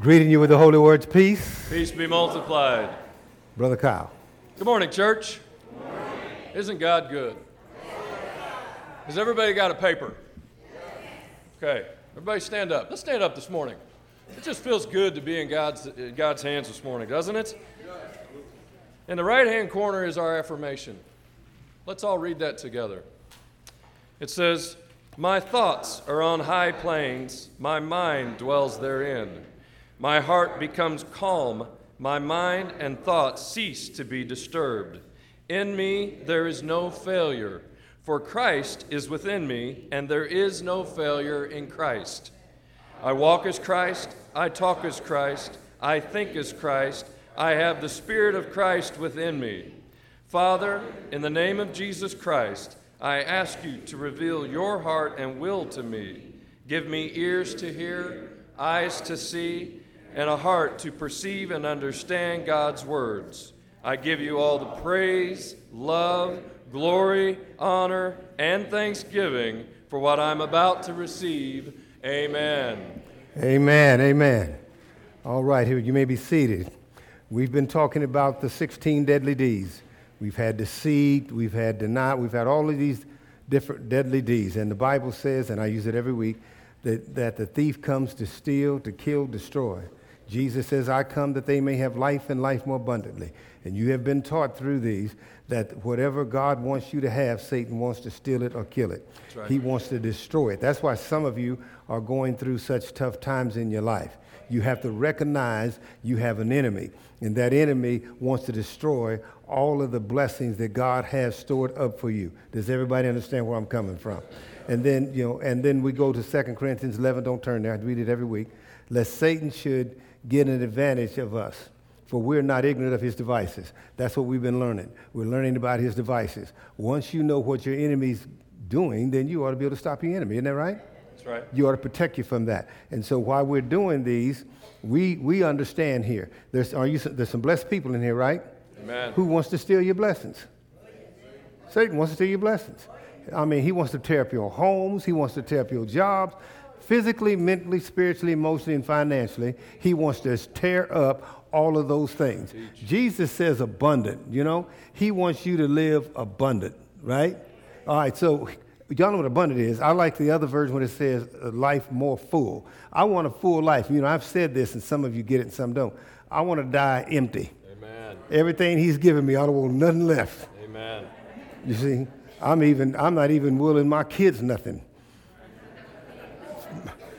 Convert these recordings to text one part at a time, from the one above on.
Greeting you with the holy words, peace. Peace be multiplied. Brother Kyle. Good morning, church. Isn't God good? Has everybody got a paper? Okay, everybody stand up. Let's stand up this morning. It just feels good to be in God's, in God's hands this morning, doesn't it? In the right hand corner is our affirmation. Let's all read that together. It says, My thoughts are on high planes, my mind dwells therein. My heart becomes calm, my mind and thoughts cease to be disturbed. In me there is no failure, for Christ is within me, and there is no failure in Christ. I walk as Christ, I talk as Christ, I think as Christ, I have the Spirit of Christ within me. Father, in the name of Jesus Christ, I ask you to reveal your heart and will to me. Give me ears to hear, eyes to see, and a heart to perceive and understand God's words. I give you all the praise, love, glory, honor, and thanksgiving for what I'm about to receive. Amen. Amen. Amen. All right, here you may be seated. We've been talking about the 16 deadly deeds. We've had deceit, we've had deny, we've had all of these different deadly deeds. And the Bible says, and I use it every week, that, that the thief comes to steal, to kill, destroy. Jesus says, I come that they may have life and life more abundantly. And you have been taught through these that whatever God wants you to have, Satan wants to steal it or kill it. Right. He wants to destroy it. That's why some of you are going through such tough times in your life. You have to recognize you have an enemy, and that enemy wants to destroy all of the blessings that God has stored up for you. Does everybody understand where I'm coming from? And then, you know, and then we go to 2 Corinthians 11. Don't turn there. I read it every week. Lest Satan should get an advantage of us. For we're not ignorant of his devices. That's what we've been learning. We're learning about his devices. Once you know what your enemy's doing, then you ought to be able to stop your enemy. Isn't that right? That's right. You ought to protect you from that. And so while we're doing these, we, we understand here. There's, are you, there's some blessed people in here, right? Amen. Who wants to steal your blessings? Satan wants to steal your blessings. I mean, he wants to tear up your homes. He wants to tear up your jobs physically, mentally, spiritually, emotionally, and financially. He wants to tear up all of those things. Jesus says abundant, you know? He wants you to live abundant, right? All right, so y'all know what abundant is. I like the other version when it says uh, life more full. I want a full life. You know, I've said this, and some of you get it and some don't. I want to die empty. Amen. Everything He's given me, I don't want nothing left. Amen. You see, I'm even. I'm not even willing my kids nothing.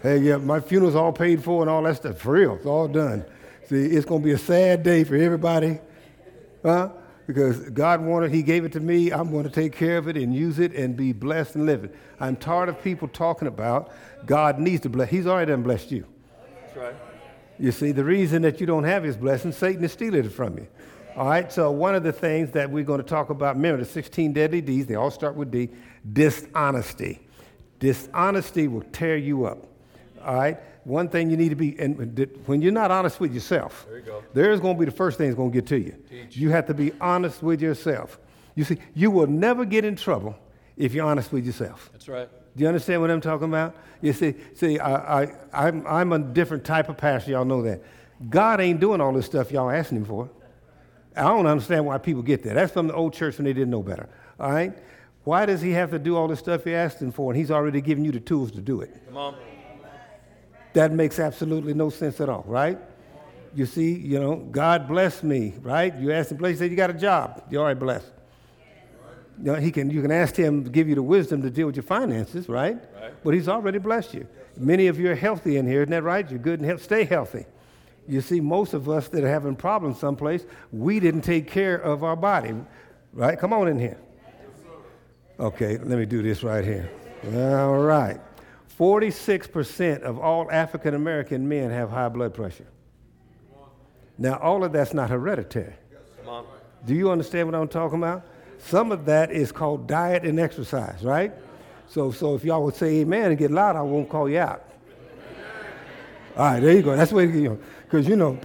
Hey, yeah, my funeral's all paid for and all that stuff. For real, it's all done. See, it's going to be a sad day for everybody, huh? Because God wanted, He gave it to me. I'm going to take care of it and use it and be blessed and live it. I'm tired of people talking about God needs to bless. He's already done blessed you. That's right. You see, the reason that you don't have His blessing, Satan is stealing it from you. All right, so one of the things that we're going to talk about, remember the 16 deadly D's, they all start with D, dishonesty. Dishonesty will tear you up. All right? One thing you need to be, and when you're not honest with yourself, there you go. there's going to be the first thing that's going to get to you. Teach. You have to be honest with yourself. You see, you will never get in trouble if you're honest with yourself. That's right. Do you understand what I'm talking about? You see, see, I, I, I'm, I'm a different type of pastor. Y'all know that. God ain't doing all this stuff y'all asking him for. I don't understand why people get that. That's from the old church when they didn't know better. All right? Why does he have to do all this stuff you're asking for and he's already given you the tools to do it? Come on. That makes absolutely no sense at all, right? You see, you know, God bless me, right? You ask him, place, say you got a job. You're already blessed. You, know, he can, you can ask him to give you the wisdom to deal with your finances, right? right? But he's already blessed you. Many of you are healthy in here, isn't that right? You're good and healthy. Stay healthy. You see, most of us that are having problems someplace, we didn't take care of our body, right? Come on in here. Okay, let me do this right here. All right. 46% of all African American men have high blood pressure. Now, all of that's not hereditary. Do you understand what I'm talking about? Some of that is called diet and exercise, right? So, so if y'all would say amen and get loud, I won't call you out. All right, there you go. That's what you know, because you know.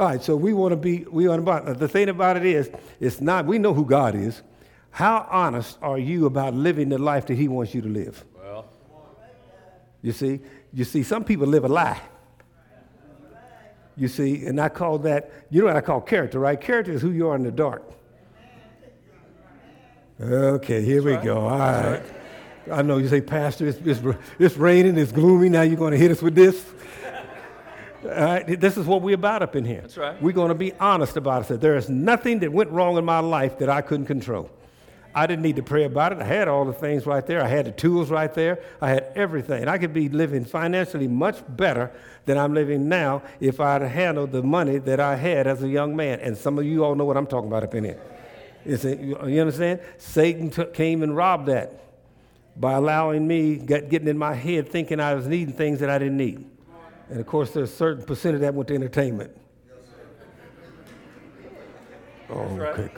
All right, so we want to be. We want to. Uh, the thing about it is, it's not. We know who God is. How honest are you about living the life that He wants you to live? You see, you see, some people live a lie. You see, and I call that, you know what I call character, right? Character is who you are in the dark. Okay, here we go. All right. I know you say, Pastor, it's, it's, it's raining, it's gloomy, now you're going to hit us with this. All right, this is what we're about up in here. That's right. We're going to be honest about it. There is nothing that went wrong in my life that I couldn't control. I didn't need to pray about it. I had all the things right there. I had the tools right there. I had everything. I could be living financially much better than I'm living now if I'd handled the money that I had as a young man. And some of you all know what I'm talking about up in here. You understand? Satan took, came and robbed that by allowing me, get, getting in my head, thinking I was needing things that I didn't need. And of course, there's a certain percent of that went to entertainment. Oh, okay.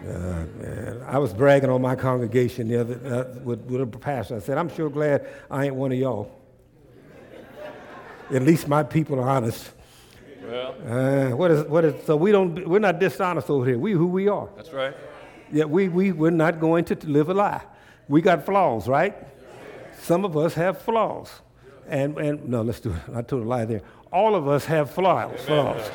Uh, man. I was bragging on my congregation the other uh, with, with a pastor. I said, "I'm sure glad I ain't one of y'all. At least my people are honest." Well, uh, what is what is so we don't we're not dishonest over here. We who we are. That's right. Yeah, we we we're not going to live a lie. We got flaws, right? Some of us have flaws, and and no, let's do it. I told a lie there. All of us have flaws, flaws,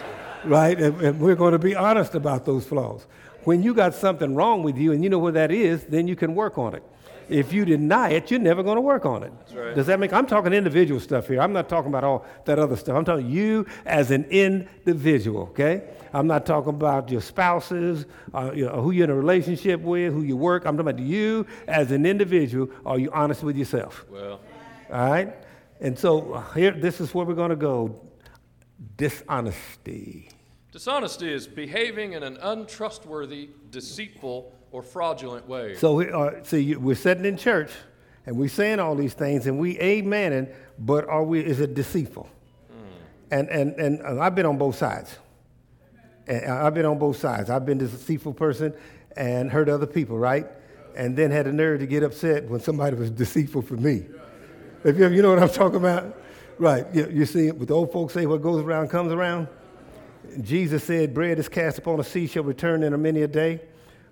right? And, and we're going to be honest about those flaws. When you got something wrong with you and you know where that is, then you can work on it. If you deny it, you're never going to work on it. Right. Does that make? I'm talking individual stuff here. I'm not talking about all that other stuff. I'm talking you as an individual. Okay. I'm not talking about your spouses, uh, you know, who you're in a relationship with, who you work. I'm talking about you as an individual. Are you honest with yourself? Well. All right. And so uh, here, this is where we're going to go. Dishonesty. Dishonesty is behaving in an untrustworthy, deceitful, or fraudulent way. So, uh, see, we're sitting in church and we're saying all these things and we amening, but are we, is it deceitful? Mm. And, and, and I've been on both sides. And I've been on both sides. I've been a deceitful person and hurt other people, right? And then had the nerve to get upset when somebody was deceitful for me. If you, you know what I'm talking about? Right. You, you see, what the old folks say, what goes around comes around. Jesus said, bread is cast upon the sea shall return in a many a day,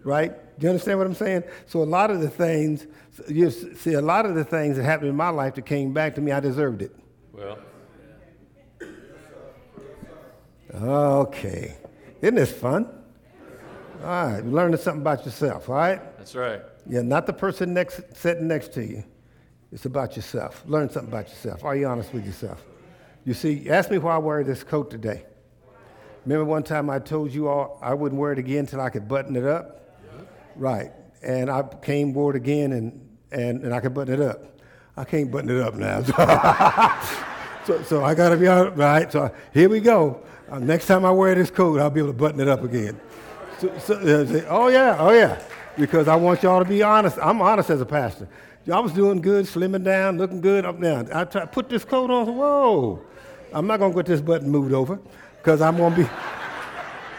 right? Do you understand what I'm saying? So a lot of the things, you see, a lot of the things that happened in my life that came back to me, I deserved it. Well. Okay. Isn't this fun? All right, you learning something about yourself, all right? That's right. Yeah, not the person next, sitting next to you. It's about yourself. Learn something about yourself. Are you honest with yourself? You see, ask me why I wear this coat today. Remember one time I told you all I wouldn't wear it again until I could button it up? Right. And I came, wore it again, and, and, and I could button it up. I can't button it up now. so, so I got to be all right. So here we go. Uh, next time I wear this coat, I'll be able to button it up again. So, so, uh, say, oh, yeah, oh, yeah. Because I want y'all to be honest. I'm honest as a pastor. I was doing good, slimming down, looking good up now. I try, put this coat on, whoa. I'm not going to get this button moved over because I'm going to be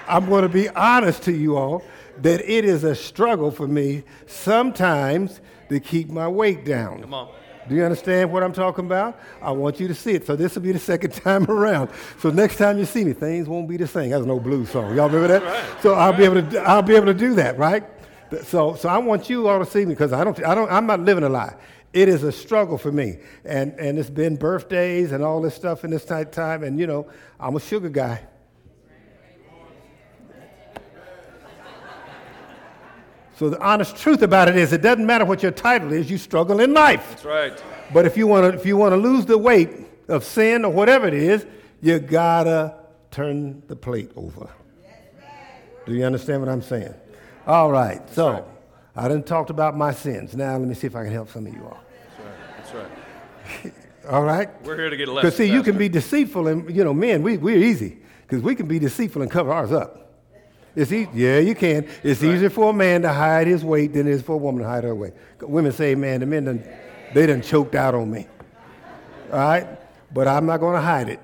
I'm going to be honest to you all that it is a struggle for me sometimes to keep my weight down. Come on. Do you understand what I'm talking about? I want you to see it. So this will be the second time around. So next time you see me, things won't be the same. That's an old blues song. Y'all remember that? Right. So I'll be able to I'll be able to do that, right? So so I want you all to see me because I don't I don't I'm not living a lie it is a struggle for me. And, and it's been birthdays and all this stuff in this tight time. And, you know, I'm a sugar guy. So the honest truth about it is it doesn't matter what your title is, you struggle in life. That's right. But if you want to if you want to lose the weight of sin or whatever it is, you gotta turn the plate over. Do you understand what I'm saying? All right. So right. I didn't talk about my sins. Now let me see if I can help some of you all. That's right. That's right. all right? We're here to get a lesson. Because see, you can be deceitful and you know, men, we we're easy. Because we can be deceitful and cover ours up. It's easy. Yeah, you can. It's right. easier for a man to hide his weight than it is for a woman to hide her weight. Women say, man, the men done, they done choked out on me. All right? But I'm not going to hide it.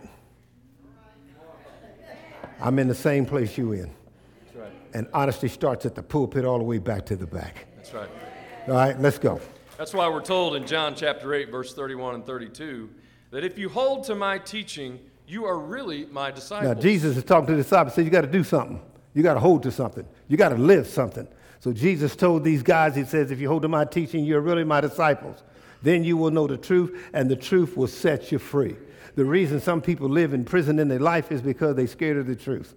I'm in the same place you in. That's right. And honesty starts at the pulpit all the way back to the back. That's right. All right, let's go. That's why we're told in John chapter 8, verse 31 and 32, that if you hold to my teaching, you are really my disciples. Now, Jesus is talking to the disciples, said, You got to do something. You got to hold to something. You got to live something. So Jesus told these guys, He says, If you hold to my teaching, you're really my disciples. Then you will know the truth, and the truth will set you free. The reason some people live in prison in their life is because they're scared of the truth.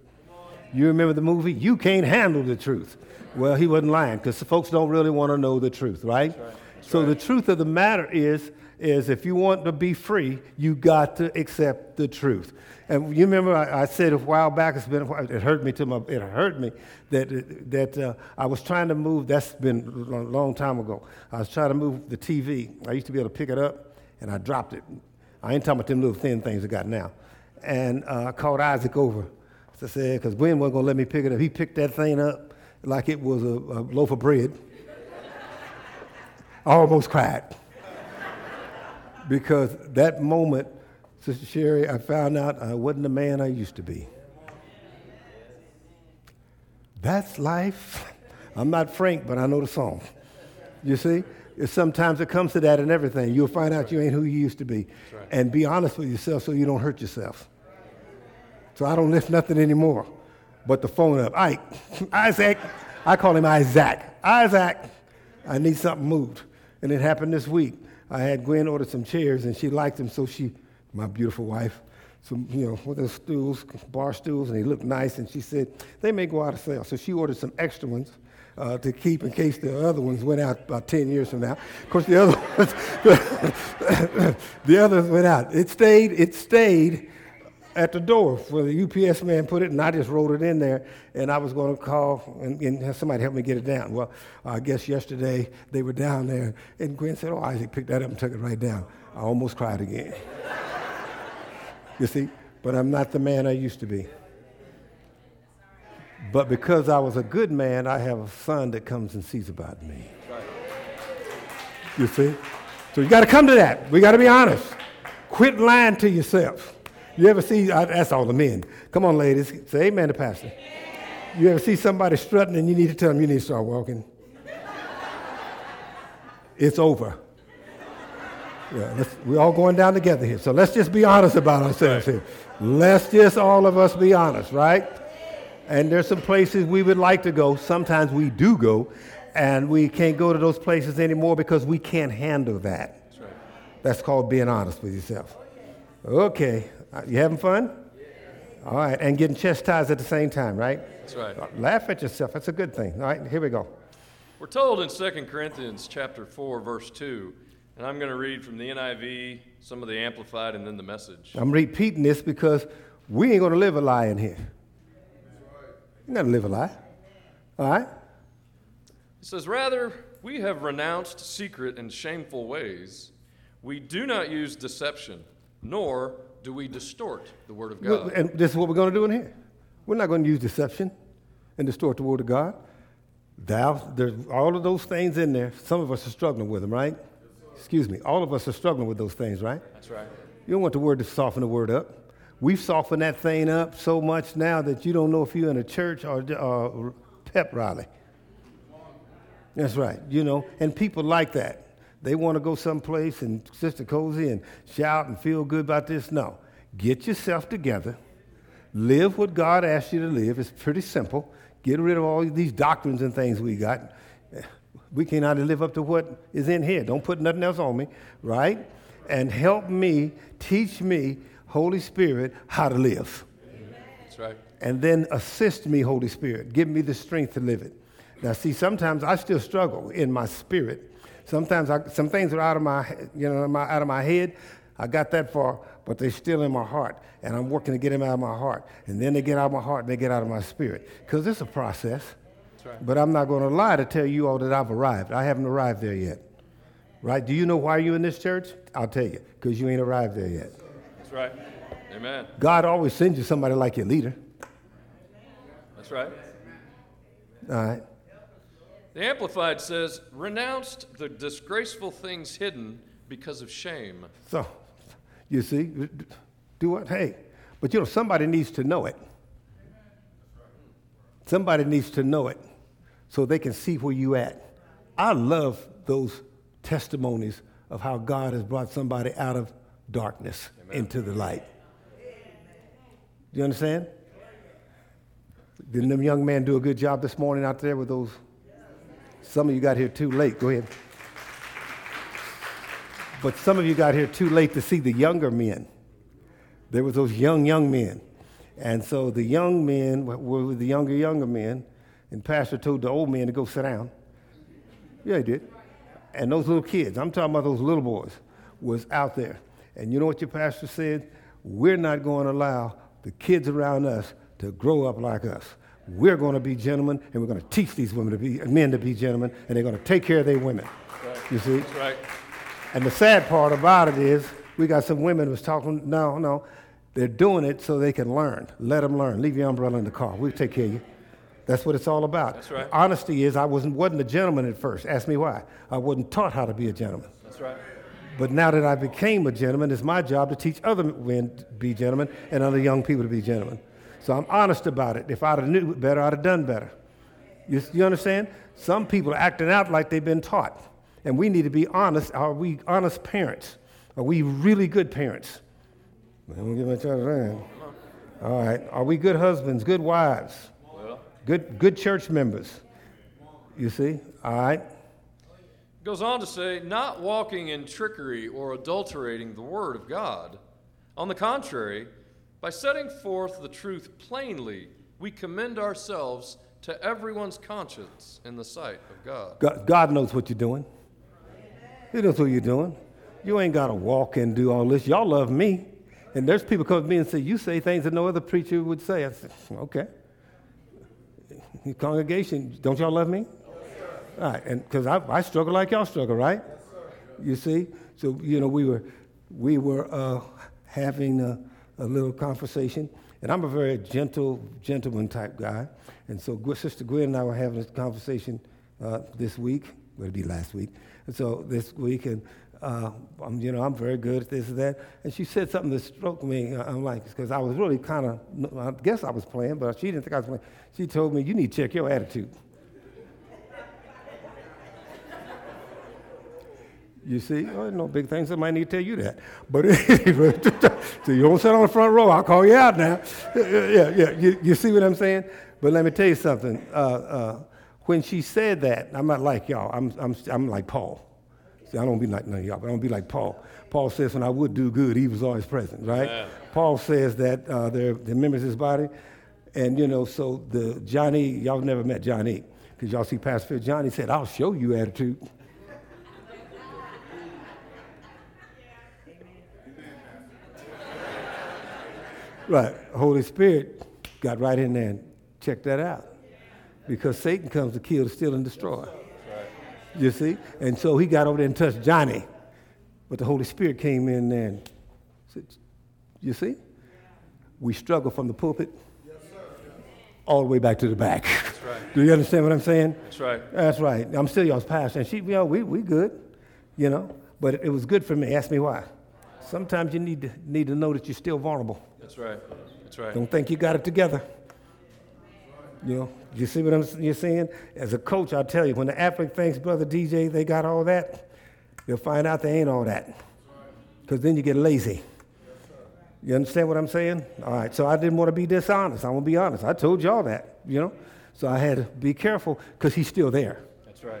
You remember the movie? You can't handle the truth. Well, he wasn't lying because folks don't really want to know the truth, right? That's right. That's so right. the truth of the matter is, is if you want to be free, you got to accept the truth. And you remember I, I said a while back, it's been a while, it hurt me to my, it hurt me that, that uh, I was trying to move, that's been a long time ago. I was trying to move the TV. I used to be able to pick it up and I dropped it. I ain't talking about them little thin things I got now. And uh, I called Isaac over. So I said, because Gwen wasn't going to let me pick it up. He picked that thing up like it was a, a loaf of bread. I almost cried. because that moment, Sister Sherry, I found out I wasn't the man I used to be. That's life. I'm not Frank, but I know the song. You see? Sometimes it comes to that and everything. You'll find out you ain't who you used to be. right. And be honest with yourself so you don't hurt yourself. So I don't lift nothing anymore but the phone up. Ike, Isaac, I call him Isaac. Isaac, I need something moved. And it happened this week. I had Gwen order some chairs and she liked them, so she, my beautiful wife, some, you know, with those stools, bar stools, and they look nice. And she said, they may go out of sale. So she ordered some extra ones uh, to keep in case the other ones went out about 10 years from now. Of course, the other ones, the others went out. It stayed, it stayed at the door where the UPS man put it, and I just wrote it in there. And I was going to call and, and have somebody help me get it down. Well, I guess yesterday they were down there, and Gwen said, "Oh, Isaac picked that up and took it right down." I almost cried again. you see, but I'm not the man I used to be. But because I was a good man, I have a son that comes and sees about me. You see? So you got to come to that. We got to be honest. Quit lying to yourself. You ever see, I, that's all the men. Come on, ladies. Say amen to pastor. You ever see somebody strutting and you need to tell them you need to start walking? It's over. Yeah, we're all going down together here. So let's just be honest about ourselves here. Let's just all of us be honest, right? And there's some places we would like to go. Sometimes we do go, and we can't go to those places anymore because we can't handle that. That's right. That's called being honest with yourself. Okay, you having fun? All right, and getting chastised at the same time, right? That's right. Uh, Laugh at yourself. That's a good thing. All right, here we go. We're told in 2 Corinthians chapter 4 verse 2, and I'm going to read from the NIV, some of the amplified and then the message. I'm repeating this because we ain't going to live a lie in here. You're not going to live a lie. All right? It says, Rather, we have renounced secret and shameful ways. We do not use deception, nor do we distort the word of God. And this is what we're going to do in here. We're not going to use deception and distort the word of God. Thou, there's all of those things in there. Some of us are struggling with them, right? Excuse me. All of us are struggling with those things, right? That's right. You don't want the word to soften the word up. We've softened that thing up so much now that you don't know if you're in a church or a pep rally. That's right, you know, and people like that. They want to go someplace and Sister Cozy and shout and feel good about this. No. Get yourself together. Live what God asked you to live. It's pretty simple. Get rid of all these doctrines and things we got. We cannot live up to what is in here. Don't put nothing else on me, right? And help me, teach me, Holy Spirit, how to live. That's right. And then assist me, Holy Spirit. Give me the strength to live it. Now, see, sometimes I still struggle in my spirit. Sometimes I, some things are out of my, you know, my, out of my head. I got that far, but they're still in my heart, and I'm working to get them out of my heart. And then they get out of my heart, and they get out of my spirit, because it's a process. Right. But I'm not going to lie to tell you all that I've arrived. I haven't arrived there yet. Right? Do you know why you're in this church? I'll tell you, because you ain't arrived there yet. That's right. Amen. God always sends you somebody like your leader. That's right. All right. The Amplified says, renounced the disgraceful things hidden because of shame. So, you see, do what? Hey, but you know, somebody needs to know it. Somebody needs to know it so they can see where you at. I love those testimonies of how God has brought somebody out of darkness into the light. Do you understand? Didn't them young men do a good job this morning out there with those? Some of you got here too late. Go ahead. But some of you got here too late to see the younger men there was those young, young men. And so the young men were the younger, younger men, and pastor told the old men to go sit down. Yeah, he did. And those little kids, I'm talking about those little boys, was out there. And you know what your pastor said? We're not going to allow the kids around us to grow up like us. We're going to be gentlemen, and we're going to teach these women to be men to be gentlemen, and they're going to take care of their women. Right. You see? That's right. And the sad part about it is, we got some women who's talking. No, no, they're doing it so they can learn. Let them learn. Leave your umbrella in the car. We'll take care of you. That's what it's all about. That's right. Honesty is, I wasn't wasn't a gentleman at first. Ask me why. I wasn't taught how to be a gentleman. That's right. But now that I became a gentleman, it's my job to teach other men to be gentlemen and other young people to be gentlemen. So I'm honest about it. If I'd have knew better, I'd have done better. You, you understand? Some people are acting out like they've been taught. And we need to be honest. Are we honest parents? Are we really good parents? Let me get my child around. All right. Are we good husbands, good wives, Well, good, good church members? You see? All right. goes on to say, not walking in trickery or adulterating the word of God. On the contrary, by setting forth the truth plainly, we commend ourselves to everyone's conscience in the sight of God. God, God knows what you're doing. He knows what you're doing. You ain't got to walk and do all this. Y'all love me. And there's people come to me and say, You say things that no other preacher would say. I said, Okay. Congregation, don't y'all love me? All right, and because I, I struggle like y'all struggle, right? Yes, You see? So, you know, we were, we were uh, having a little conversation, and I'm a very gentle, gentleman type guy. And so Sister Gwen and I were having this conversation uh, this week, well, it'd be last week. And so this week, and uh, I'm, you know, I'm very good at this and that. And she said something that struck me. uh, I'm like, because I was really kind of, I guess I was playing, but she didn't think I was playing. She told me, you need to check your attitude. You see, oh, no big things. I might need to tell you that. But anyway, so you don't sit on the front row. I'll call you out now. Yeah, yeah. You, you see what I'm saying? But let me tell you something. Uh, uh, when she said that, I'm not like y'all. I'm, I'm, I'm like Paul. See, I don't be like none of y'all, but I don't be like Paul. Paul says, when I would do good, he was always present, right? Yeah. Paul says that uh, they're, they're members of his body. And, you know, so the Johnny, y'all never met Johnny, because y'all see Pastor Phil. Johnny said, I'll show you attitude. Right. Holy Spirit got right in there and checked that out. Because Satan comes to kill, steal, and destroy. You see? And so he got over there and touched Johnny. But the Holy Spirit came in there and said, You see? We struggle from the pulpit all the way back to the back. Right. Do you understand what I'm saying? That's right. That's right. I'm still y'all's pastor. And she, you know, we, we good, you know. But it was good for me. Ask me why. Sometimes you need to, need to know that you're still vulnerable. That's right. That's right. Don't think you got it together. You know, you see what I'm you're saying? As a coach, I'll tell you, when the athlete thinks, Brother DJ, they got all that, you'll find out they ain't all that. Because then you get lazy. You understand what I'm saying? All right, so I didn't want to be dishonest. I want to be honest. I told y'all that, you know? So I had to be careful because he's still there. That's right.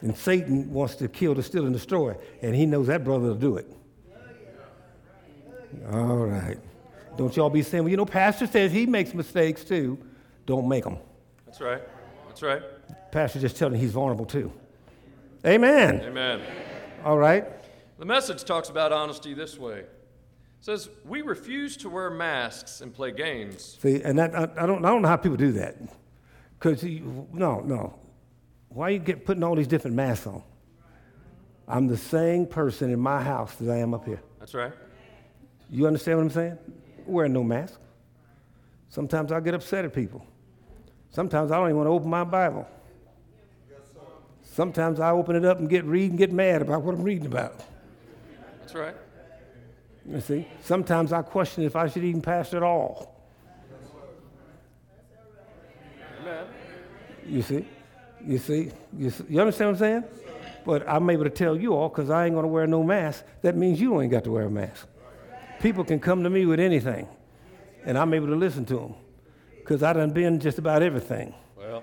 And Satan wants to kill, to steal, and destroy. And he knows that brother will do it. All right. Don't y'all be saying, well, you know, Pastor says he makes mistakes too. Don't make them. That's right. That's right. Pastor just telling he's vulnerable too. Amen. Amen. All right. The message talks about honesty this way. It says, We refuse to wear masks and play games. See, and that, I, I, don't, I don't know how people do that. Because, no, no. Why you get putting all these different masks on? I'm the same person in my house that I am up here. That's right. You understand what I'm saying? Wearing no mask. Sometimes I get upset at people. Sometimes I don't even want to open my Bible. Sometimes I open it up and get read and get mad about what I'm reading about. That's right. You see? Sometimes I question if I should even pass at all. Amen. You see? You see? You, see? you understand what I'm saying? But I'm able to tell you all because I ain't going to wear no mask. That means you ain't got to wear a mask. People can come to me with anything, and I'm able to listen to them because I done been just about everything. Well,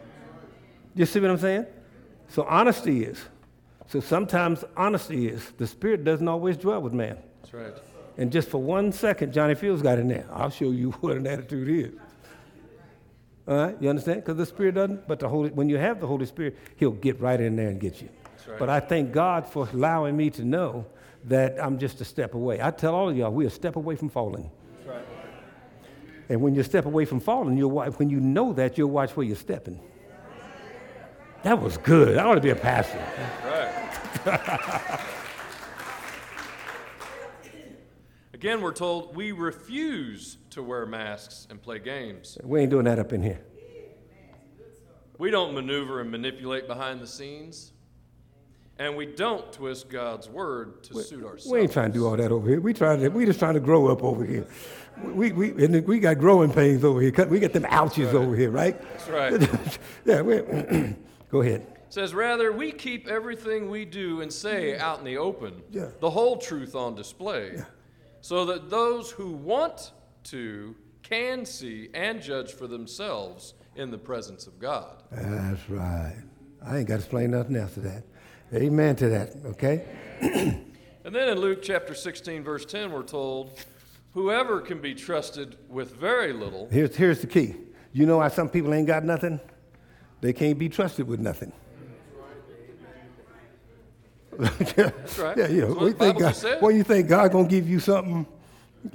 You see what I'm saying? So honesty is. So sometimes honesty is. The Spirit doesn't always dwell with man. that's right. And just for one second, Johnny Fields got in there. I'll show you what an attitude is. All right, you understand? Because the Spirit doesn't. But the Holy, when you have the Holy Spirit, He'll get right in there and get you. right. But I thank God for allowing me to know that I'm just a step away. I tell all of y'all, we're a step away from falling. That's right. And when you step away from falling, you'll watch, when you know that, you'll watch where you're stepping. That was good. I want to be a pastor. Right. Again, we're told we refuse to wear masks and play games. We ain't doing that up in here. We don't maneuver and manipulate behind the scenes. And we don't twist God's word to suit ourselves. We ain't trying to do all that over here. We trying to, we just trying to grow up over here. We, we, and we got growing pains over here. We got them ouches over here, right? That's right. yeah, we go ahead. It says, rather, we keep everything we do and say out in the open, Yeah. the whole truth on display, yeah. so that those who want to can see and judge for themselves in the presence of God. That's right. I ain't got to explain nothing after that. Amen to that, okay? And then in Luke chapter 16, verse 10, we're told, whoever can be trusted with very little Here's, here's the key. You know why some people ain't got nothing? They can't be trusted with nothing. That's right. Yeah, yeah. That's what We the think God, said. well, you think God gonna give you something,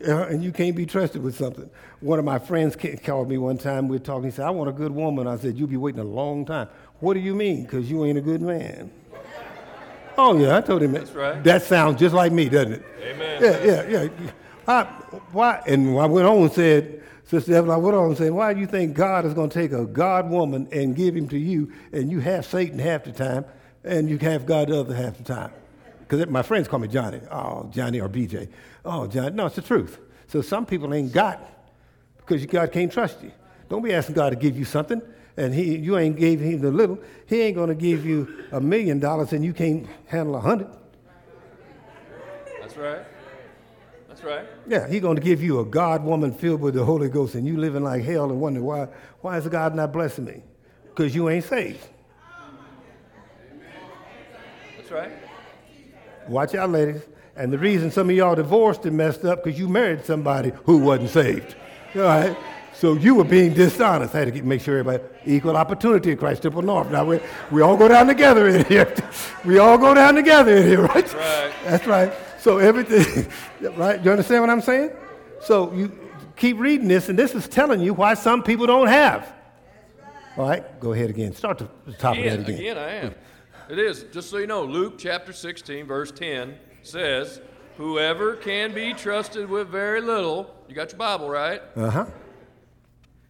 uh, and you can't be trusted with something. One of my friends called me one time. We were talking. He said, "I want a good woman." I said, "You'll be waiting a long time." What do you mean? Because you ain't a good man. Oh yeah, I told him that. That's right. That sounds just like me, doesn't it? Amen. Yeah, yeah, yeah. I, why? And I went on and said, Sister Evelyn, I went on and said, why do you think God is going to take a God woman and give him to you, and you have Satan half the time, and you have God the other half the time? Because my friends call me Johnny. Oh, Johnny or BJ. Oh, Johnny. No, it's the truth. So some people ain't got because God can't trust you. Don't be asking God to give you something, and he, you ain't gave him the little. He ain't going to give you a million dollars, and you can't handle a hundred. That's right. That's right. Yeah, he's going to give you a God woman filled with the Holy Ghost, and you living like hell and wonder why, why is God not blessing me? Because you ain't saved. That's right. Watch out, ladies. And the reason some of y'all divorced and messed up because you married somebody who wasn't saved. All right? So you were being dishonest. I had to make sure everybody equal opportunity at Christ Temple North. Now we, we all go down together in here. we all go down together in here, right? That's right. That's right. So everything, right? You understand what I'm saying? So you keep reading this, and this is telling you why some people don't have. All right, go ahead again. Start to the top Again, of that again. again, I am. It is. Just so you know, Luke chapter 16, verse 10 says, Whoever can be trusted with very little, you got your Bible, right? Uh huh.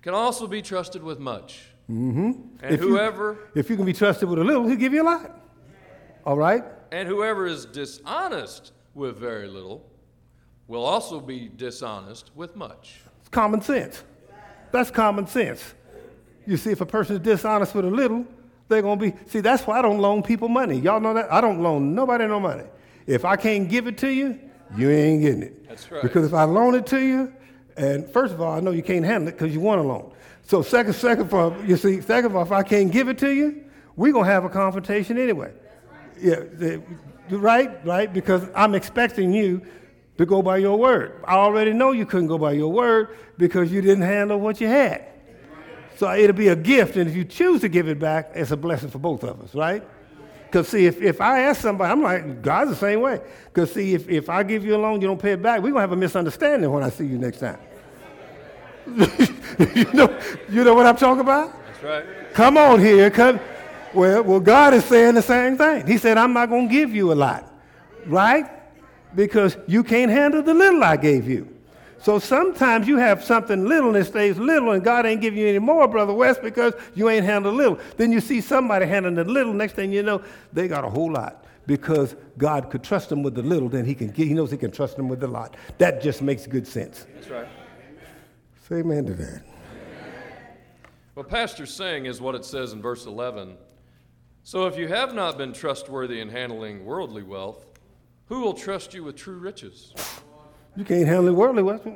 Can also be trusted with much. Mm-hmm. And If you- whoever If you can be trusted with a little, he'll give you a lot. All right? and whoever is dishonest with very little will also be dishonest with much. It's common sense. That's common sense. You see, if a person is dishonest with a little, they're going to be. See, that's why I don't loan people money. Y'all know that? I don't loan nobody no money. If I can't give it to you, you ain't getting it. That's right. Because if I loan it to you, and first of all, I know you can't handle it because you want a loan. So second, second of all, you see, second of all, if I can't give it to you, we're to have a confrontation anyway. Yeah, the- right, right, because I'm expecting you to go by your word. I already know you couldn't go by your word because you didn't handle what you had. So it'll be a gift, and if you choose to give it back, it's a blessing for both of us, right? Because see, if, if I ask somebody, I'm like, God's the same way. Because see, if, if I give you a loan, you don't pay it back, we're going to have a misunderstanding when I see you next time. you, know, you know what I'm talking about? That's right. Come on here. Come. Well, well, God is saying the same thing. He said, I'm not going to give you a lot, right? Because you can't handle the little I gave you. So sometimes you have something little and it stays little, and God ain't giving you any more, Brother West, because you ain't handled little. Then you see somebody handling the little. Next thing you know, they got a whole lot because God could trust them with the little. Then He can. He knows He can trust them with the lot. That just makes good sense. That's right. Say amen to that. What Pastor's saying is what it says in verse 11. So if you have not been trustworthy in handling worldly wealth, who will trust you with true riches? You can't handle it worldly. wealth.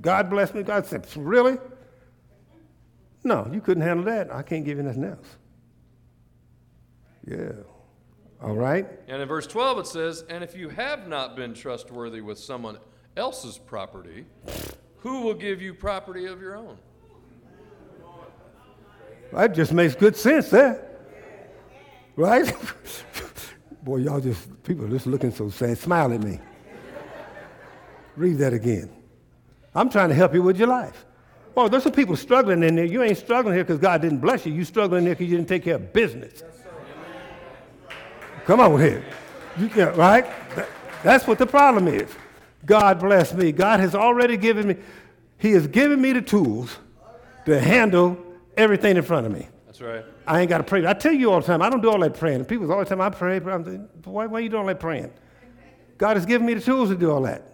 God bless me. God said, really? No, you couldn't handle that. I can't give you nothing else. Yeah. All right. And in verse 12 it says, And if you have not been trustworthy with someone else's property, who will give you property of your own? That just makes good sense there. Right? Boy, y'all just, people are just looking so sad. Smile at me. Read that again. I'm trying to help you with your life. Boy, there's some people struggling in there. You ain't struggling here because God didn't bless you. You struggling there because you didn't take care of business. Come on here. You can't, right? That's what the problem is. God bless me. God has already given me, He has given me the tools to handle everything in front of me. That's right. I ain't got to pray. I tell you all the time, I don't do all that praying. People all the time, I pray. I'm why, why are you doing all that praying? God has given me the tools to do all that.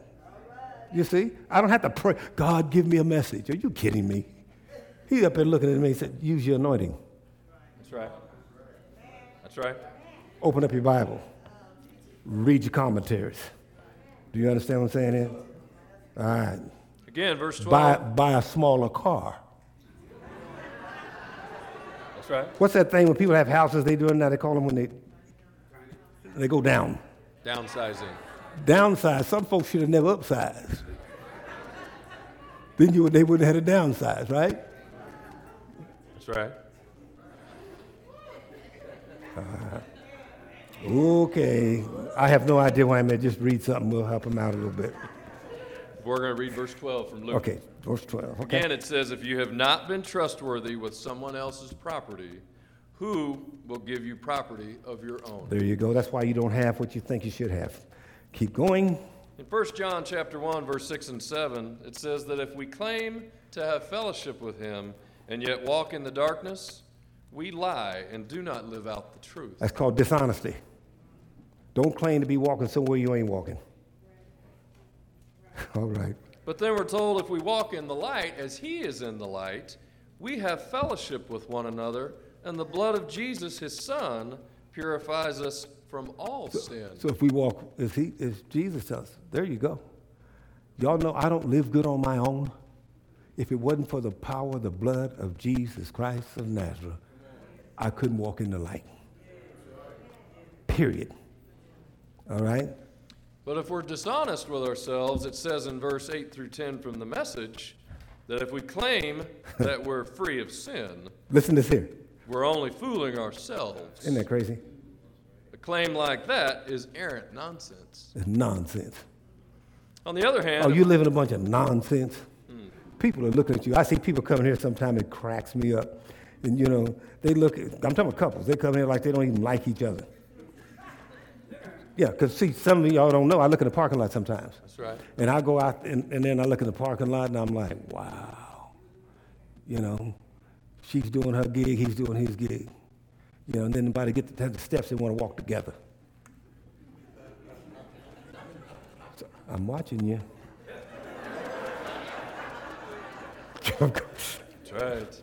You see? I don't have to pray. God, give me a message. Are you kidding me? He's up there looking at me and said, use your anointing. That's right. That's right. Open up your Bible. Read your commentaries. Do you understand what I'm saying here? All right. Again, verse 12. Buy, buy a smaller car. That's right. What's that thing when people have houses, they do it now, they call them when they, they go down. Downsizing. Downsize. Some folks should have never upsized. then you would, they wouldn't have had a downsize, right? That's right. Uh, okay. I have no idea why I'm there. Just read something. We'll help them out a little bit. We're going to read verse 12 from Luke. Okay. Verse 12. Okay. Again, it says, If you have not been trustworthy with someone else's property, who will give you property of your own? There you go. That's why you don't have what you think you should have. Keep going. In 1 John chapter 1, verse 6 and 7, it says that if we claim to have fellowship with him and yet walk in the darkness, we lie and do not live out the truth. That's called dishonesty. Don't claim to be walking somewhere you ain't walking. All right. But then we're told if we walk in the light as he is in the light, we have fellowship with one another, and the blood of Jesus, his son, purifies us from all sin. So if we walk as he as Jesus does, there you go. Y'all know I don't live good on my own. If it wasn't for the power of the blood of Jesus Christ of Nazareth, I couldn't walk in the light. Period. All right? But if we're dishonest with ourselves, it says in verse 8 through 10 from the message that if we claim that we're free of sin, Listen to this here. we're only fooling ourselves. Isn't that crazy? Claim like that is errant nonsense. It's nonsense. On the other hand, Oh, you live in a bunch of nonsense. People are looking at you. I see people coming here sometimes, it cracks me up. And, you know, they look at, I'm talking about couples, they come here like they don't even like each other. Yeah, because see, some of y'all don't know, I look in the parking lot sometimes. that's right. And I go out and, and then I look in the parking lot and I'm like, wow. You know, she's doing her gig, he's doing his gig. You know, and then the get to the steps, they want to walk together. So, I'm watching you. That's right.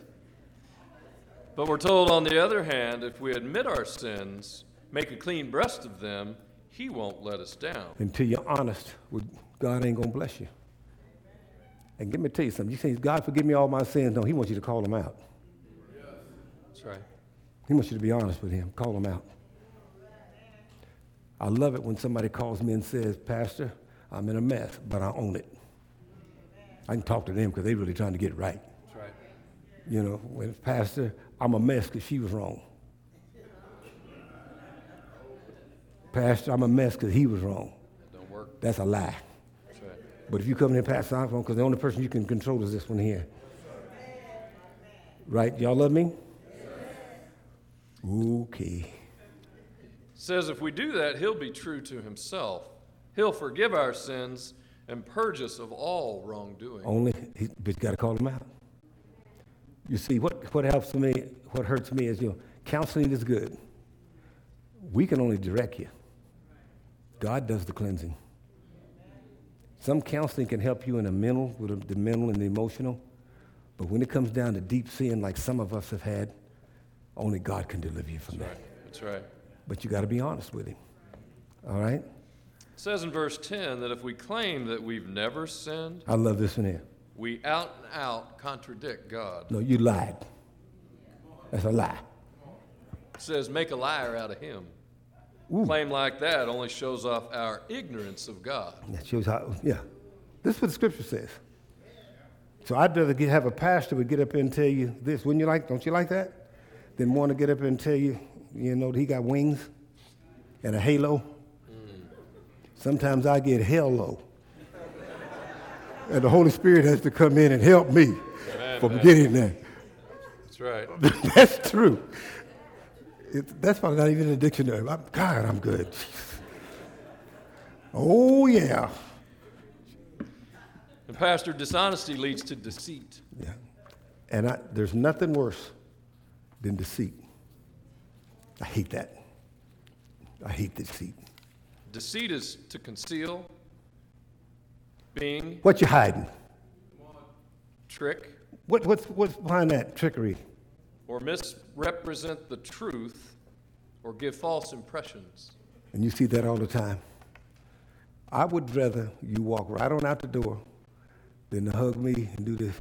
But we're told, on the other hand, if we admit our sins, make a clean breast of them, He won't let us down. Until you're honest, with God ain't gonna bless you. And let me tell you something. You say, God forgive me all my sins. No, He wants you to call them out. That's right. He wants you to be honest with him. Call him out. I love it when somebody calls me and says, Pastor, I'm in a mess, but I own it. I can talk to them because they're really trying to get it right. That's right. You know, when Pastor, I'm a mess because she was wrong. Pastor, I'm a mess because he was wrong. That don't work. That's a lie. That's right. But if you come in here, Pastor, I'm wrong because the only person you can control is this one here. Right? Y'all love me? Okay. says if we do that, He'll be true to Himself. He'll forgive our sins and purge us of all wrongdoing. Only, he, but you got to call him out. You see, what, what helps me, what hurts me is, you know, counseling is good. We can only direct you. God does the cleansing. Some counseling can help you in the mental, with the mental and the emotional, but when it comes down to deep sin, like some of us have had, only God can deliver you from That's that. right. That's right. But you got to be honest with Him. All right? It says in verse 10 that if we claim that we've never sinned, I love this one here. we out and out contradict God. No, you lied. That's a lie. It says, make a liar out of him. Ooh. Claim like that only shows off our ignorance of God. That shows how, yeah. This is what the scripture says. So I'd rather get, have a pastor would get up and tell you this. Wouldn't you like? Don't you like that? Than want to get up and tell you, you know, he got wings and a halo. Sometimes I get hell low. and the Holy Spirit has to come in and help me Amen, from getting there. That's right. that's true. It, that's probably not even in the dictionary. I'm, God, I'm good. oh, yeah. And Pastor, dishonesty leads to deceit. Yeah. And I, there's nothing worse than deceit. I hate that. I hate deceit. Deceit is to conceal, being. What you hiding? Trick. What, what's, what's behind that trickery? Or misrepresent the truth or give false impressions. And you see that all the time. I would rather you walk right on out the door than to hug me and do this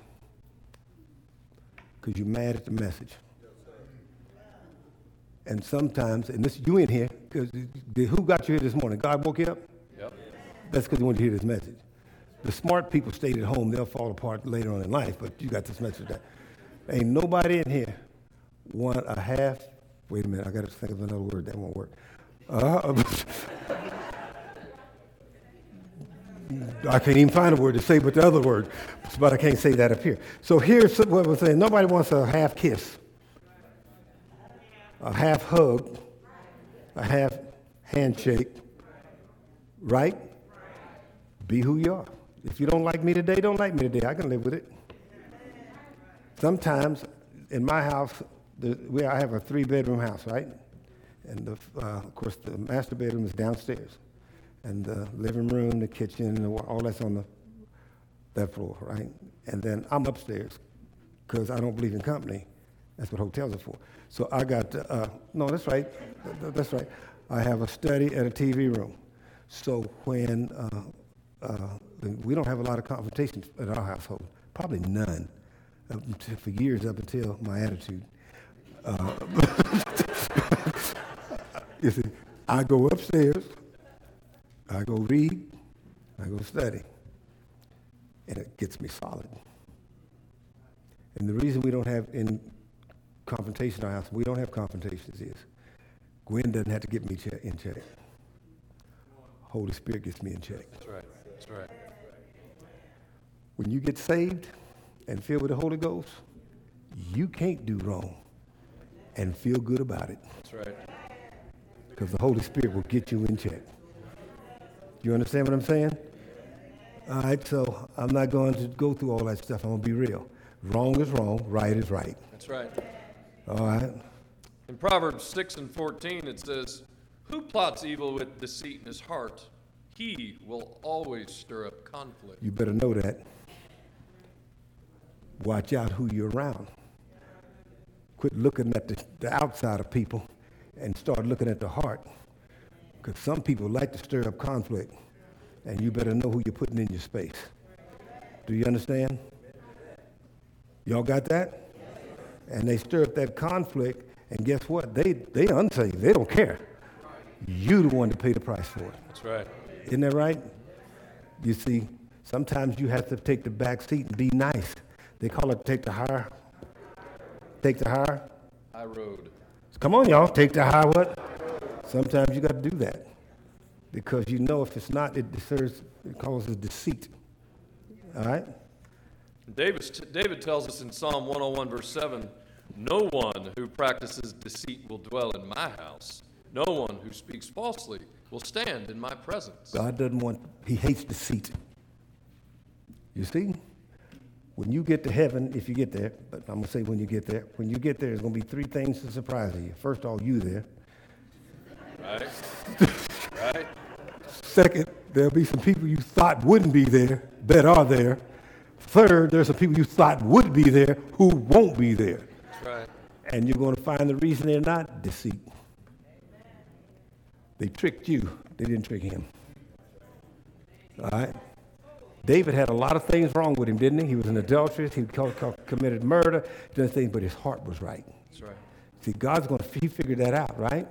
because you're mad at the message. And sometimes, and this you in here, because who got you here this morning? God woke you up? Yep. That's because you wanted to hear this message. The smart people stayed at home, they'll fall apart later on in life, but you got this message that ain't nobody in here want a half. Wait a minute, I got to think of another word. That won't work. Uh, I can't even find a word to say but the other word, but I can't say that up here. So here's what we're saying. Nobody wants a half kiss a half hug, a half handshake, right? Be who you are. If you don't like me today, don't like me today. I can live with it. Sometimes in my house, the, we, I have a three bedroom house, right? And the, uh, of course, the master bedroom is downstairs. And the living room, the kitchen, all that's on the, that floor, right? And then I'm upstairs because I don't believe in company. That's what hotels are for. So I got, uh, no, that's right. That's right. I have a study and a TV room. So when uh, uh, we don't have a lot of confrontations at our household, probably none, for years up until my attitude. Uh, you see, I go upstairs, I go read, I go study, and it gets me solid. And the reason we don't have in confrontation in our house. We don't have confrontations. Is Gwen doesn't have to get me in check. Holy Spirit gets me in check. That's right. That's right. When you get saved and filled with the Holy Ghost, you can't do wrong and feel good about it. That's right. Because the Holy Spirit will get you in check. You understand what I'm saying? All right, so I'm not going to go through all that stuff. I'm going to be real. Wrong is wrong, right is right. That's right. All right. In Proverbs 6 and 14, it says, Who plots evil with deceit in his heart? He will always stir up conflict. You better know that. Watch out who you're around. Quit looking at the, the outside of people and start looking at the heart. Because some people like to stir up conflict, and you better know who you're putting in your space. Do you understand? Y'all got that? And they stir up that conflict, and guess what? They they unsaved. They don't care. You the one to pay the price for it. That's right. Isn't that right? You see, sometimes you have to take the back seat and be nice. They call it take the higher. Take the higher. High road. Come on, y'all. Take the high what? Sometimes you got to do that because you know if it's not, it serves, it causes deceit. All right. David, David tells us in Psalm 101, verse 7 No one who practices deceit will dwell in my house. No one who speaks falsely will stand in my presence. God doesn't want, he hates deceit. You see? When you get to heaven, if you get there, but I'm going to say when you get there, when you get there, there's going to be three things to surprise you. First of all, you there. Right. right. Second, there'll be some people you thought wouldn't be there that are there. Third, there's some people you thought would be there who won't be there. Right. And you're going to find the reason they're not deceit. They tricked you, they didn't trick him. All right? David had a lot of things wrong with him, didn't he? He was an adulteress, he committed murder, done things, but his heart was right. That's right. See, God's going to, he figured that out, right?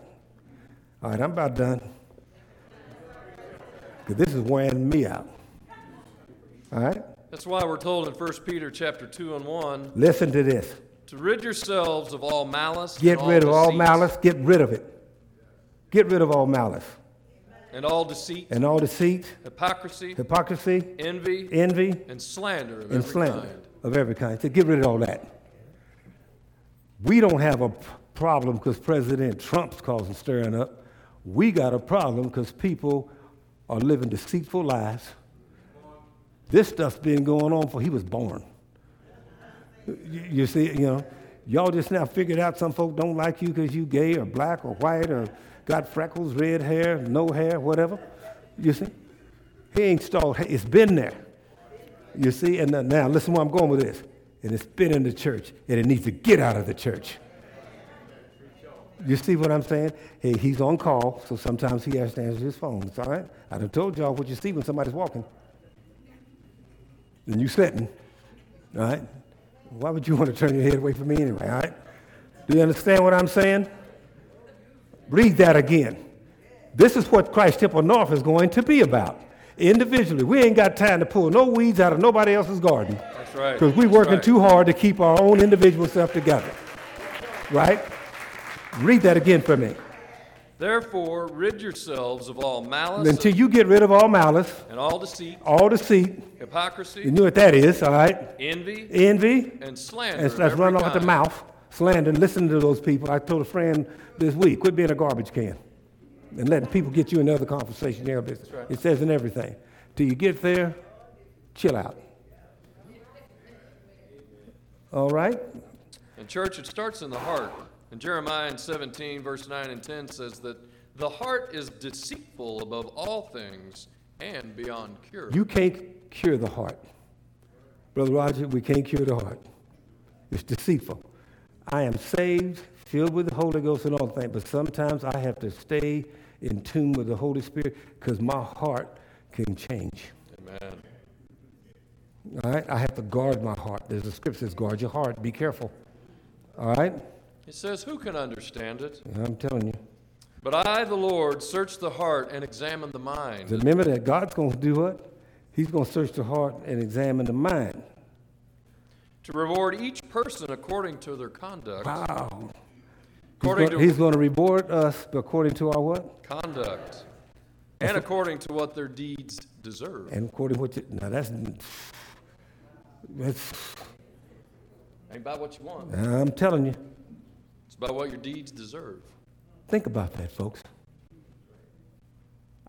All right, I'm about done. Because this is wearing me out. All right? That's why we're told in 1 Peter chapter 2 and 1 Listen to this. to rid yourselves of all malice, Get and rid of all malice. Get rid of it. Get rid of all malice and all deceit, and all deceit, hypocrisy, hypocrisy, envy, envy, and slander of and every slander kind. of every kind. So get rid of all that. We don't have a problem because President Trump's causing stirring up. We got a problem because people are living deceitful lives. This stuff's been going on for he was born. You, you see, you know, y'all just now figured out some folk don't like you because you gay or black or white or got freckles, red hair, no hair, whatever. You see, he ain't stalled. It's been there. You see, and now listen where I'm going with this. And it's been in the church, and it needs to get out of the church. You see what I'm saying? Hey, he's on call, so sometimes he has to answer his phone. It's all right. I done told y'all what you see when somebody's walking. And you sitting. All right? Why would you want to turn your head away from me anyway? All right? Do you understand what I'm saying? Read that again. This is what Christ Temple North is going to be about. Individually. We ain't got time to pull no weeds out of nobody else's garden. That's right. Because we're working right. too hard to keep our own individual stuff together. Right? Read that again for me. Therefore, rid yourselves of all malice Until you get rid of all malice, and all deceit, all deceit, hypocrisy, you know what that is, all right? envy, Envy, and slander. and of let's run off at the mouth, slander, and listen to those people. I told a friend this week, quit being a garbage can and letting people get you in other conversation. Business. right. It says in everything. Till you get there, chill out. All right? And church, it starts in the heart. And Jeremiah 17, verse 9 and 10 says that the heart is deceitful above all things and beyond cure. You can't cure the heart. Brother Roger, we can't cure the heart. It's deceitful. I am saved, filled with the Holy Ghost and all things, but sometimes I have to stay in tune with the Holy Spirit because my heart can change. Amen. All right? I have to guard my heart. There's a scripture that says, guard your heart, be careful. All right? He says, Who can understand it? I'm telling you. But I, the Lord, search the heart and examine the mind. Remember that God's going to do what? He's going to search the heart and examine the mind. to reward each person according to their conduct. Wow. He's According going, to he's going to reward us according to our what? conduct. And according to what their deeds deserve. And according to what you, now that's, that's, Ain't about what you want. I'm telling you, It's about what your deeds deserve. think about that, folks.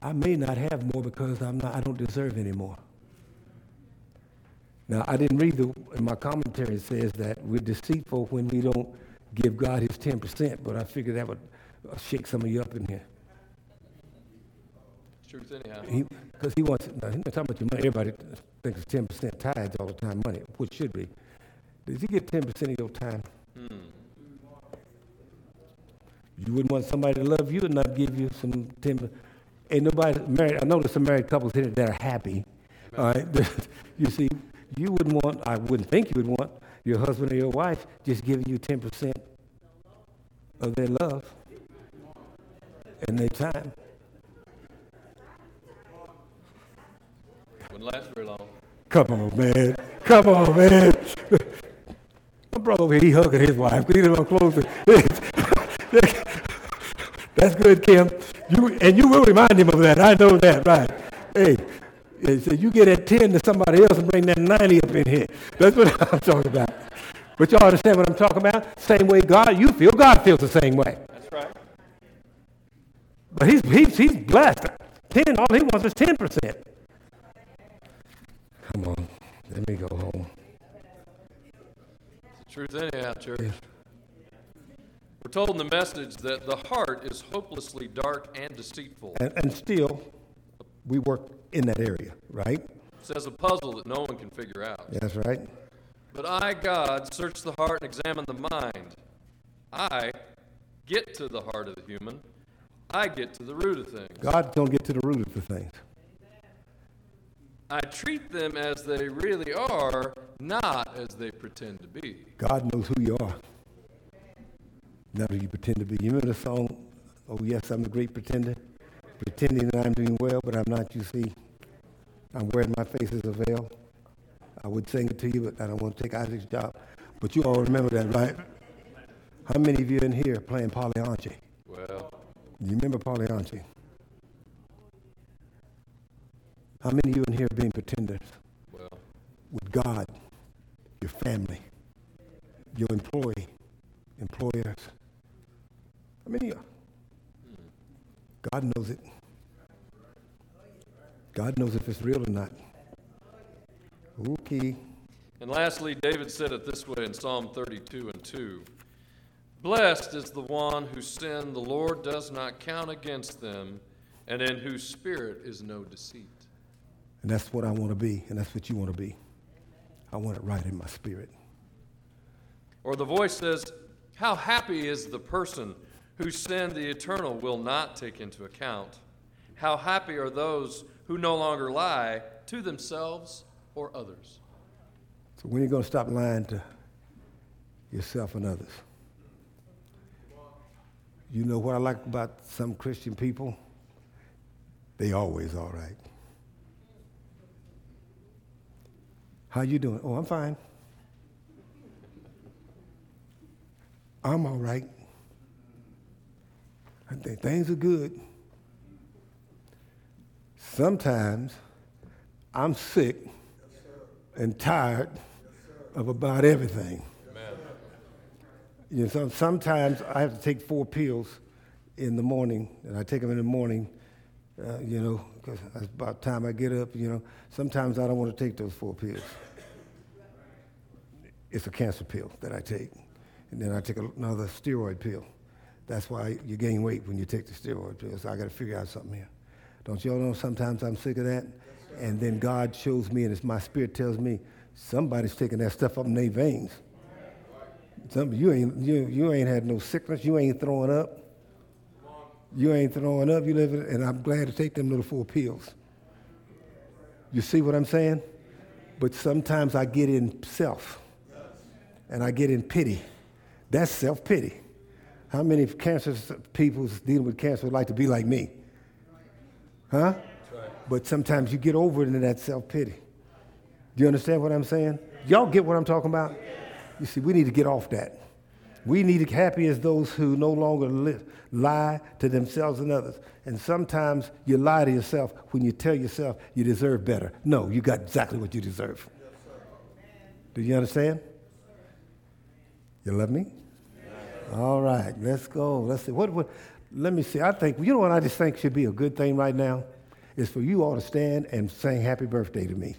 I may not have more because I'm not, I don't deserve any more. Now, I didn't read the, in my commentary, it says that we're deceitful when we don't give God his 10%, but I figured that would shake some of you up in here. Truth anyhow. Because he, wants, now, he's not talking about your money. Everybody thinks it's 10% tithes all the time, money, which should be. Does he get 10% of your time? Hmm. You wouldn't want somebody to love you and not give you some 10 Ain't nobody married. I know there's some married couples here that are happy. All right. you see, you wouldn't want, I wouldn't think you would want your husband or your wife just giving you 10% of their love and their time. Wouldn't last very long. Come on, man. Come on, man. My brother over here, he hugging his wife. Get him closer. That's good, Kim. You and you will remind him of that. I know that, right? Hey, hey, so you get that 10 to somebody else and bring that 90 up in here. That's what I'm talking about. But y'all understand what I'm talking about? Same way God, you feel, God feels the same way. That's right. But he's, he's, he's blessed. 10, all he wants is 10%. Come on, let me go home. It's the truth anyhow, church. We're told in the message that the heart is hopelessly dark and deceitful. And, and still, we work in that area, right? It's as a puzzle that no one can figure out. That's right. But I, God, search the heart and examine the mind. I get to the heart of the human. I get to the root of things. God don't get to the root of the things. I treat them as they really are, not as they pretend to be. God knows who you are. Not who you pretend to be. You remember the song, Oh Yes, I'm a Great Pretender? Pretending that I'm doing well, but I'm not, you see. I'm wearing my face as a veil. I would sing it to you, but I don't want to take Isaac's job. But you all remember that, right? How many of you in here playing Pagliacci? Well, You remember Pagliacci? How many of you in here being pretenders well, with God, your family, your employee, employers? How many? God knows it. God knows if it's real or not. Okay. And lastly, David said it this way in Psalm 32 and 2 Blessed is the one whose sin the Lord does not count against them, and in whose spirit is no deceit. And that's what I want to be, and that's what you want to be. I want it right in my spirit. Or the voice says, How happy is the person whose sin the eternal will not take into account? How happy are those who no longer lie to themselves or others? So when are you going to stop lying to yourself and others? You know what I like about some Christian people? They always all right. How you doing? Oh, I'm fine. I'm all right. I think things are good. Sometimes I'm sick and tired of about everything. You know, some, sometimes I have to take four pills in the morning, and I take them in the morning, uh, you know, because that's about time I get up, you know. Sometimes I don't want to take those four pills. It's a cancer pill that I take. And then I take another steroid pill. That's why you gain weight when you take the steroid pills. I got to figure out something here. Don't y'all know sometimes I'm sick of that? And then God shows me, and it's my spirit tells me, somebody's taking that stuff up in their veins. Some, you, ain't, you, you ain't had no sickness. You ain't throwing up. You ain't throwing up. You live, in, and I'm glad to take them little four pills. You see what I'm saying? But sometimes I get in self, and I get in pity. That's self pity. How many cancer people dealing with cancer would like to be like me? Huh? But sometimes you get over it into that self pity. Do you understand what I'm saying? Y'all get what I'm talking about? You see, we need to get off that. We need to be happy as those who no longer li- lie to themselves and others. And sometimes you lie to yourself when you tell yourself you deserve better. No, you got exactly what you deserve. Do you understand? You love me? All right, let's go. Let's see. What, what, let me see. I think, you know what I just think should be a good thing right now? Is for you all to stand and sing happy birthday to me.